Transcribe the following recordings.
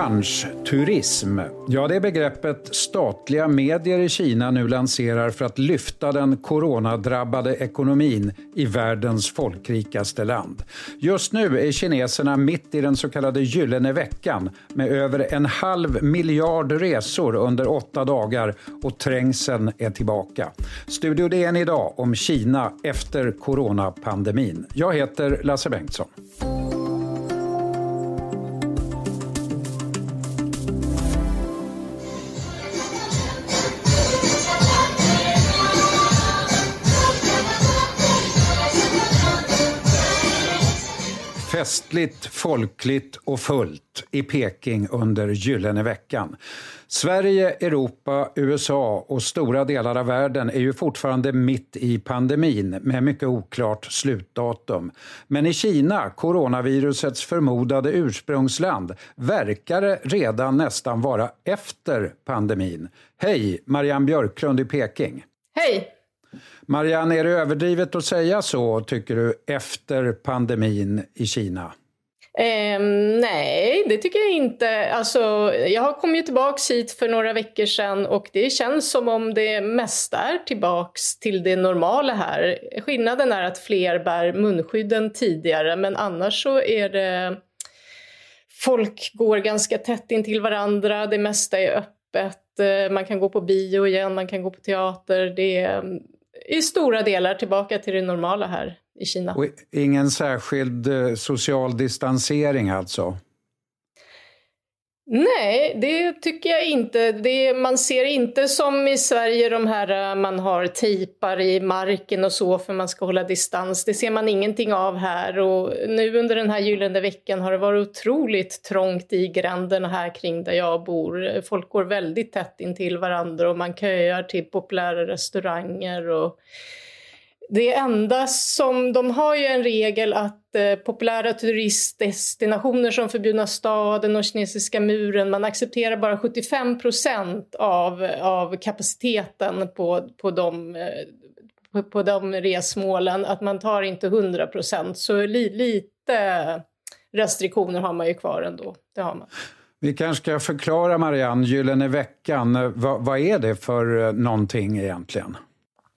Revanschturism. Ja, det är begreppet statliga medier i Kina nu lanserar för att lyfta den coronadrabbade ekonomin i världens folkrikaste land. Just nu är kineserna mitt i den så kallade gyllene veckan med över en halv miljard resor under åtta dagar och trängseln är tillbaka. Studio DN idag om Kina efter coronapandemin. Jag heter Lasse Bengtsson. Festligt, folkligt och fullt i Peking under Gyllene veckan. Sverige, Europa, USA och stora delar av världen är ju fortfarande mitt i pandemin med mycket oklart slutdatum. Men i Kina, coronavirusets förmodade ursprungsland, verkar det redan nästan vara efter pandemin. Hej, Marianne Björklund i Peking. Hej! Marianne, är det överdrivet att säga så, tycker du, efter pandemin i Kina? Eh, nej, det tycker jag inte. Alltså, jag har kommit tillbaka hit för några veckor sedan och det känns som om det mesta är tillbaks till det normala här. Skillnaden är att fler bär munskydd än tidigare men annars så är det Folk går ganska tätt in till varandra, det mesta är öppet, eh, man kan gå på bio igen, man kan gå på teater. Det är i stora delar tillbaka till det normala här i Kina. Och ingen särskild eh, social distansering alltså? Nej, det tycker jag inte. Det, man ser inte som i Sverige de här eh, man har tejpar i marken och så för man ska hålla distans. Det ser man ingenting av här och nu under den här gyllene veckan har det varit otroligt trångt i gränderna här kring där jag bor. Folk går väldigt tätt in till varandra och man köar till populära restauranger och det enda som, de har ju en regel att eh, populära turistdestinationer som Förbjudna staden och Kinesiska muren, man accepterar bara 75 procent av, av kapaciteten på, på, de, eh, på, på de resmålen, att man tar inte 100 procent. Så li, lite restriktioner har man ju kvar ändå. Det har man. Vi kanske ska förklara Marianne, Gyllene veckan, eh, vad, vad är det för eh, någonting egentligen?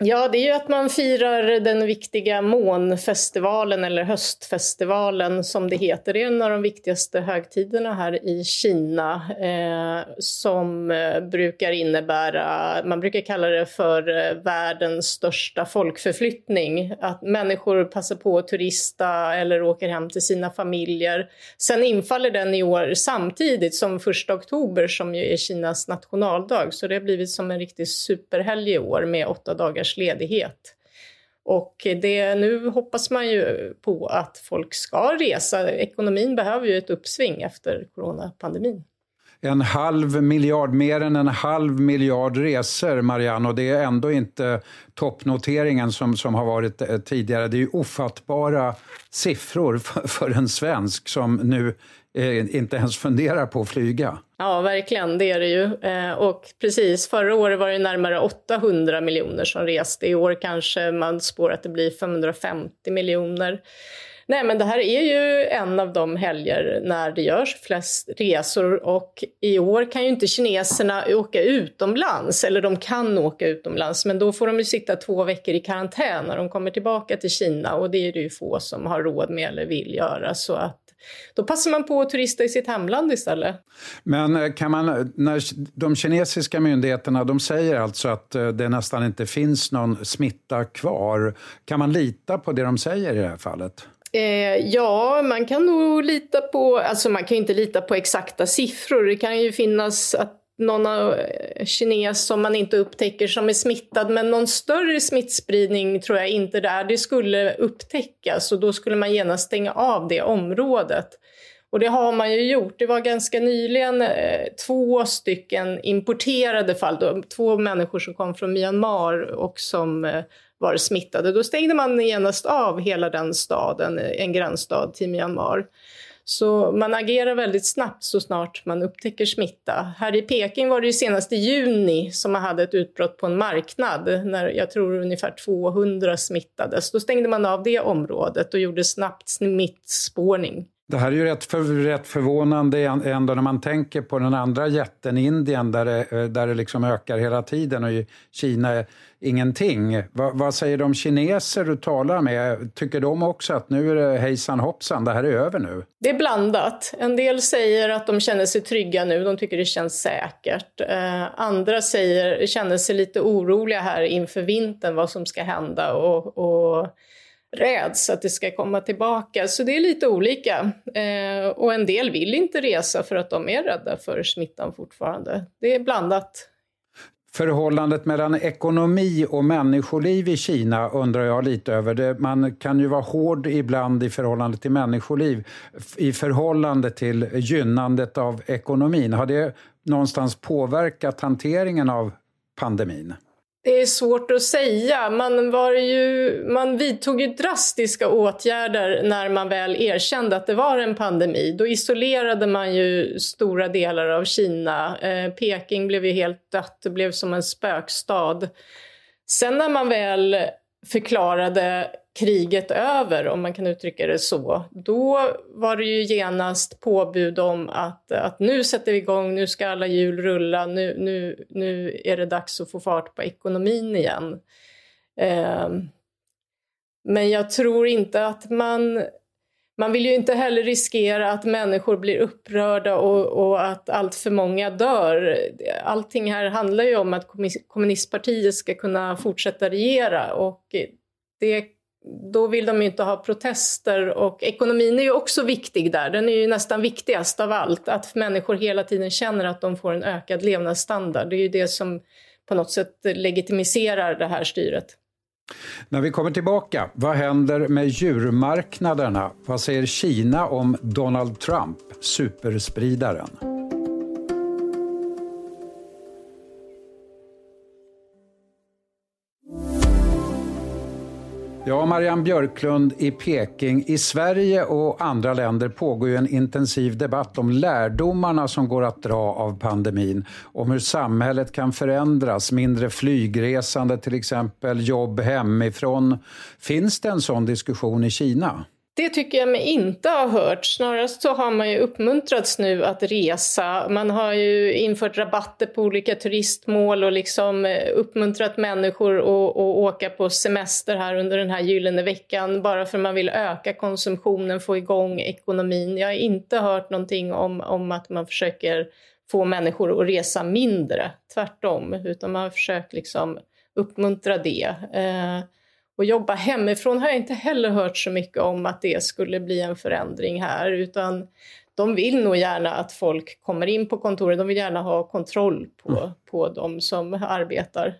Ja, det är ju att man firar den viktiga månfestivalen eller höstfestivalen som det heter. Det är en av de viktigaste högtiderna här i Kina eh, som eh, brukar innebära, man brukar kalla det för eh, världens största folkförflyttning. Att människor passar på att turista eller åker hem till sina familjer. Sen infaller den i år samtidigt som första oktober som ju är Kinas nationaldag. Så det har blivit som en riktig superhelg i år med åtta dagars ledighet. Och det, nu hoppas man ju på att folk ska resa. Ekonomin behöver ju ett uppsving efter coronapandemin. En halv miljard, mer än en halv miljard resor, Marianne, och det är ändå inte toppnoteringen som, som har varit eh, tidigare. Det är ju ofattbara siffror för, för en svensk som nu eh, inte ens funderar på att flyga. Ja, verkligen, det är det ju. Eh, och precis, förra året var det närmare 800 miljoner som reste. I år kanske man spår att det blir 550 miljoner. Nej, men det här är ju en av de helger när det görs flest resor och i år kan ju inte kineserna åka utomlands, eller de kan åka utomlands, men då får de ju sitta två veckor i karantän när de kommer tillbaka till Kina och det är det ju få som har råd med eller vill göra. Så att då passar man på att turista i sitt hemland istället. Men eh, kan man, när de kinesiska myndigheterna de säger alltså att eh, det nästan inte finns någon smitta kvar. Kan man lita på det de säger i det här fallet? Eh, ja, man kan nog lita på, alltså man kan inte lita på exakta siffror. Det kan ju finnas att någon eh, kines som man inte upptäcker som är smittad men någon större smittspridning tror jag inte det är. Det skulle upptäckas och då skulle man genast stänga av det området. Och det har man ju gjort. Det var ganska nyligen eh, två stycken importerade fall, då, två människor som kom från Myanmar och som eh, var smittade. Då stängde man genast av hela den staden, en gränsstad till Myanmar. Så man agerar väldigt snabbt så snart man upptäcker smitta. Här i Peking var det ju senast i juni som man hade ett utbrott på en marknad när jag tror ungefär 200 smittades. Då stängde man av det området och gjorde snabbt smittspårning det här är ju rätt, för, rätt förvånande ändå när man tänker på den andra jätten Indien där det, eh, där det liksom ökar hela tiden och i Kina är ingenting. Va, vad säger de kineser du talar med? Tycker de också att nu är det hejsan hoppsan, det här är över nu? Det är blandat. En del säger att de känner sig trygga nu, de tycker det känns säkert. Eh, andra säger, känner sig lite oroliga här inför vintern, vad som ska hända och, och räds att det ska komma tillbaka. Så det är lite olika. Eh, och en del vill inte resa för att de är rädda för smittan fortfarande. Det är blandat. Förhållandet mellan ekonomi och människoliv i Kina undrar jag lite över. Det, man kan ju vara hård ibland i förhållande till människoliv i förhållande till gynnandet av ekonomin. Har det någonstans påverkat hanteringen av pandemin? Det är svårt att säga. Man, var ju, man vidtog ju drastiska åtgärder när man väl erkände att det var en pandemi. Då isolerade man ju stora delar av Kina. Eh, Peking blev ju helt dött, det blev som en spökstad. Sen när man väl förklarade kriget över, om man kan uttrycka det så, då var det ju genast påbud om att, att nu sätter vi igång, nu ska alla hjul rulla, nu, nu, nu är det dags att få fart på ekonomin igen. Eh, men jag tror inte att man... Man vill ju inte heller riskera att människor blir upprörda och, och att allt för många dör. Allting här handlar ju om att kommunistpartiet ska kunna fortsätta regera och det då vill de ju inte ha protester och ekonomin är ju också viktig där. Den är ju nästan viktigast av allt, att människor hela tiden känner att de får en ökad levnadsstandard. Det är ju det som på något sätt legitimiserar det här styret. När vi kommer tillbaka, vad händer med djurmarknaderna? Vad säger Kina om Donald Trump, superspridaren? Ja, Marianne Björklund i Peking. I Sverige och andra länder pågår ju en intensiv debatt om lärdomarna som går att dra av pandemin. Om hur samhället kan förändras, mindre flygresande till exempel, jobb hemifrån. Finns det en sån diskussion i Kina? Det tycker jag mig inte ha hört. Snarast så har man ju uppmuntrats nu att resa. Man har ju infört rabatter på olika turistmål och liksom eh, uppmuntrat människor att, att åka på semester här under den här gyllene veckan bara för man vill öka konsumtionen, få igång ekonomin. Jag har inte hört någonting om, om att man försöker få människor att resa mindre, tvärtom, utan man har försökt liksom uppmuntra det. Eh, och jobba hemifrån har jag inte heller hört så mycket om att det skulle bli en förändring här, utan de vill nog gärna att folk kommer in på kontoret, de vill gärna ha kontroll på, mm. på de som arbetar.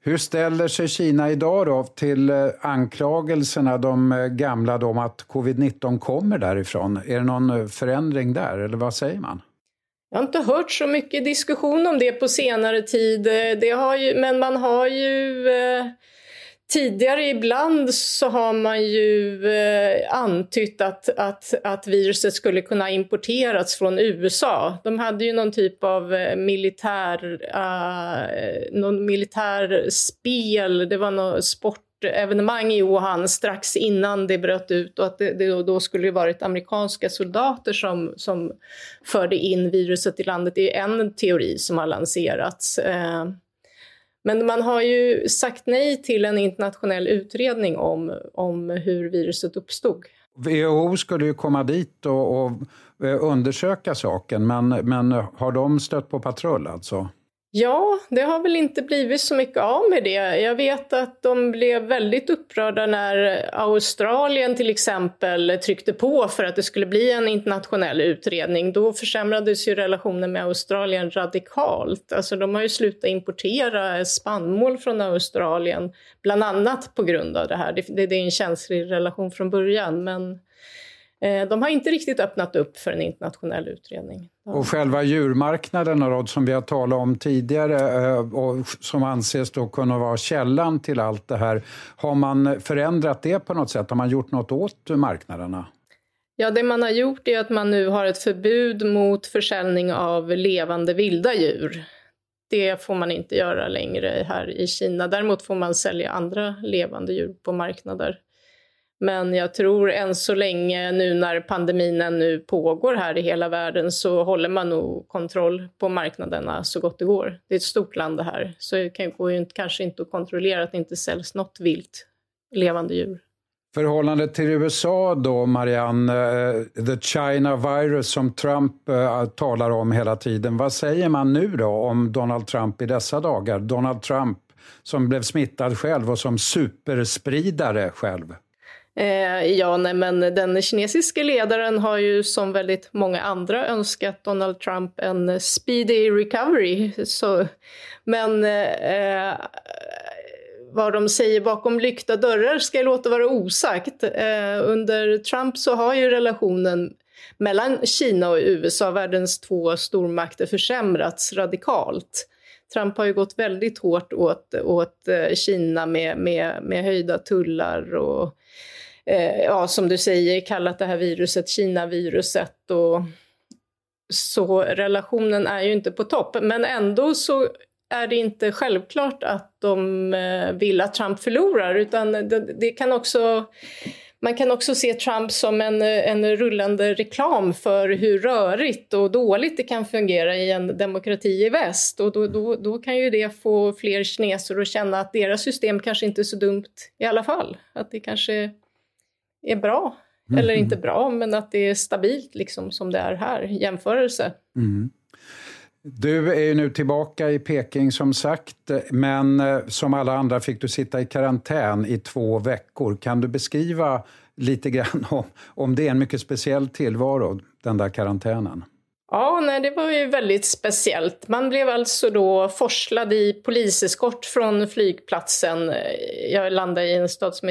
Hur ställer sig Kina idag då till eh, anklagelserna, de eh, gamla, om att covid-19 kommer därifrån? Är det någon eh, förändring där, eller vad säger man? Jag har inte hört så mycket diskussion om det på senare tid, det har ju, men man har ju Tidigare ibland så har man ju eh, antytt att, att, att viruset skulle kunna importerats från USA. De hade ju någon typ av eh, militär, eh, någon militär spel, det var något sportevenemang i Wuhan strax innan det bröt ut och att det, det då skulle varit amerikanska soldater som, som förde in viruset i landet. Det är en teori som har lanserats. Eh men man har ju sagt nej till en internationell utredning om, om hur viruset uppstod. WHO skulle ju komma dit och, och eh, undersöka saken, men, men har de stött på patrull alltså? Ja, det har väl inte blivit så mycket av med det. Jag vet att de blev väldigt upprörda när Australien till exempel tryckte på för att det skulle bli en internationell utredning. Då försämrades ju relationen med Australien radikalt. Alltså de har ju slutat importera spannmål från Australien, bland annat på grund av det här. Det, det är en känslig relation från början, men de har inte riktigt öppnat upp för en internationell utredning. Och själva djurmarknaden Rod, som vi har talat om tidigare eh, och som anses då kunna vara källan till allt det här. Har man förändrat det på något sätt? Har man gjort något åt marknaderna? Ja, det man har gjort är att man nu har ett förbud mot försäljning av levande vilda djur. Det får man inte göra längre här i Kina. Däremot får man sälja andra levande djur på marknader. Men jag tror än så länge, nu när pandemin ännu pågår här i hela världen, så håller man nog kontroll på marknaderna så gott det går. Det är ett stort land det här, så det går ju kanske inte att kontrollera att det inte säljs något vilt levande djur. Förhållandet till USA då, Marianne, eh, the China virus som Trump eh, talar om hela tiden. Vad säger man nu då om Donald Trump i dessa dagar? Donald Trump som blev smittad själv och som superspridare själv. Eh, ja, nej, men den kinesiska ledaren har ju som väldigt många andra önskat Donald Trump en speedy recovery. Så, men eh, vad de säger bakom lyckta dörrar ska jag låta vara osagt. Eh, under Trump så har ju relationen mellan Kina och USA, världens två stormakter, försämrats radikalt. Trump har ju gått väldigt hårt åt, åt eh, Kina med, med, med höjda tullar och eh, ja, som du säger, kallat det här viruset Kina-viruset. Och, så relationen är ju inte på topp, men ändå så är det inte självklart att de eh, vill att Trump förlorar, utan det, det kan också man kan också se Trump som en, en rullande reklam för hur rörigt och dåligt det kan fungera i en demokrati i väst. Och då, då, då kan ju det få fler kineser att känna att deras system kanske inte är så dumt i alla fall. Att det kanske är bra. Mm. Eller inte bra, men att det är stabilt liksom som det är här jämförelse. Mm. Du är ju nu tillbaka i Peking som sagt, men eh, som alla andra fick du sitta i karantän i två veckor. Kan du beskriva lite grann om, om det är en mycket speciell tillvaro, den där karantänen? Ja, nej, det var ju väldigt speciellt. Man blev alltså då forslad i poliseskort från flygplatsen. Jag landade i en stad som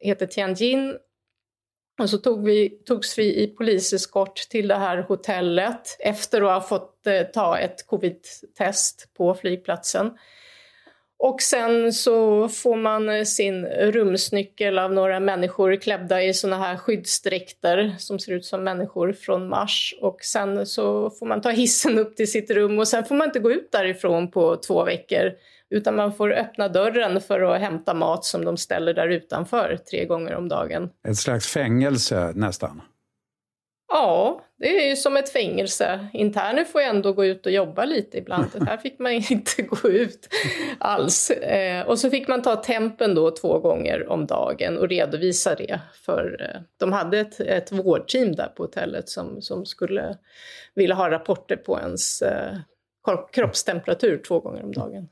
heter Tianjin och så tog vi, togs vi i poliseskort till det här hotellet efter att ha fått eh, ta ett covid-test på flygplatsen. Och sen så får man eh, sin rumsnyckel av några människor klädda i såna här skyddsdräkter som ser ut som människor från Mars. Och sen så får man ta hissen upp till sitt rum och sen får man inte gå ut därifrån på två veckor. Utan man får öppna dörren för att hämta mat som de ställer där utanför tre gånger om dagen. Ett slags fängelse nästan? Ja, det är ju som ett fängelse. Interner får ju ändå gå ut och jobba lite ibland. Här fick man inte gå ut alls. Eh, och så fick man ta tempen då två gånger om dagen och redovisa det. För eh, de hade ett, ett vårdteam där på hotellet som, som skulle vilja ha rapporter på ens eh, kroppstemperatur två gånger om dagen.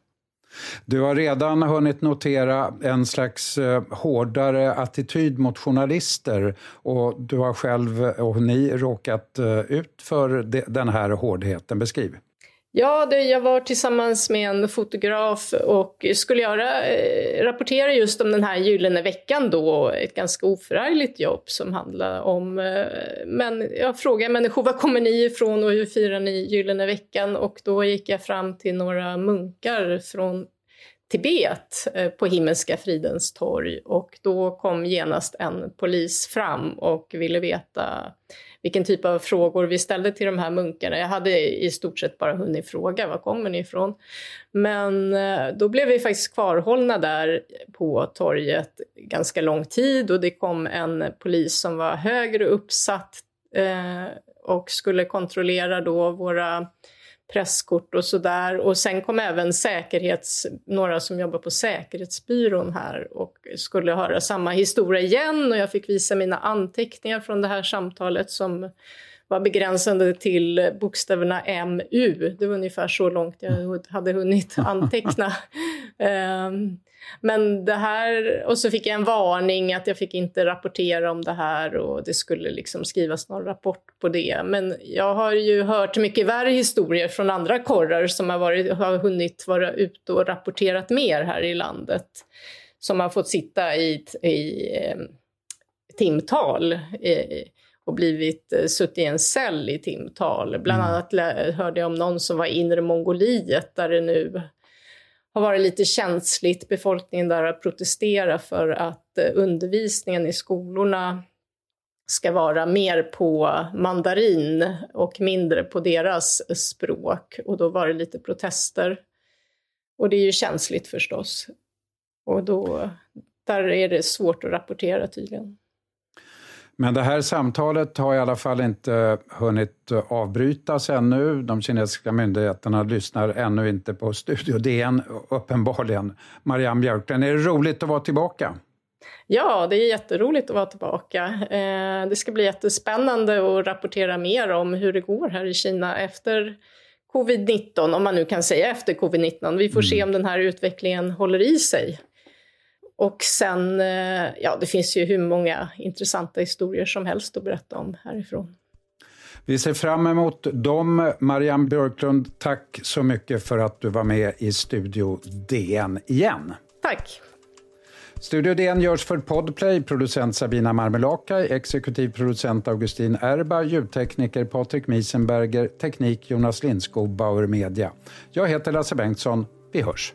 Du har redan hunnit notera en slags eh, hårdare attityd mot journalister och du har själv och ni råkat eh, ut för den här hårdheten. Beskriv. Ja, det, jag var tillsammans med en fotograf och skulle göra, eh, rapportera just om den här gyllene veckan då, ett ganska oförargligt jobb som handlar om, eh, men jag frågade människor var kommer ni ifrån och hur firar ni gyllene veckan? Och då gick jag fram till några munkar från Tibet eh, på Himmelska fridens torg och då kom genast en polis fram och ville veta vilken typ av frågor vi ställde till de här munkarna. Jag hade i stort sett bara hunnit fråga var kommer ni ifrån? Men eh, då blev vi faktiskt kvarhållna där på torget ganska lång tid och det kom en polis som var högre uppsatt eh, och skulle kontrollera då våra presskort och sådär. Och sen kom även säkerhets, några som jobbar på Säkerhetsbyrån här och skulle höra samma historia igen och jag fick visa mina anteckningar från det här samtalet som var begränsande till bokstäverna MU. Det var ungefär så långt jag hade hunnit anteckna. um, men det här, och så fick jag en varning att jag fick inte rapportera om det här och det skulle liksom skrivas någon rapport på det. Men jag har ju hört mycket värre historier från andra korrar som har, varit, har hunnit vara ute och rapporterat mer här i landet. Som har fått sitta i, i eh, timtal eh, och blivit eh, suttit i en cell i timtal. Bland mm. annat hörde jag om någon som var i inre Mongoliet där det nu har varit lite känsligt, befolkningen där att protestera för att eh, undervisningen i skolorna ska vara mer på mandarin och mindre på deras språk. Och då var det lite protester. Och det är ju känsligt förstås. Och då, där är det svårt att rapportera tydligen. Men det här samtalet har i alla fall inte hunnit avbrytas ännu. De kinesiska myndigheterna lyssnar ännu inte på Studio DN, uppenbarligen. Marianne Björklund, är det roligt att vara tillbaka? Ja, det är jätteroligt att vara tillbaka. Eh, det ska bli jättespännande att rapportera mer om hur det går här i Kina efter covid-19, om man nu kan säga efter covid-19. Vi får mm. se om den här utvecklingen håller i sig. Och sen, eh, ja det finns ju hur många intressanta historier som helst att berätta om härifrån. Vi ser fram emot dem. Marianne Björklund, tack så mycket för att du var med i Studio DN igen. Tack. Studio DN görs för Podplay, producent Sabina Marmelakai, exekutiv producent Augustin Erba, ljudtekniker Patrik Miesenberger, teknik Jonas Lindskog, Bauer Media. Jag heter Lasse Bengtsson. Vi hörs.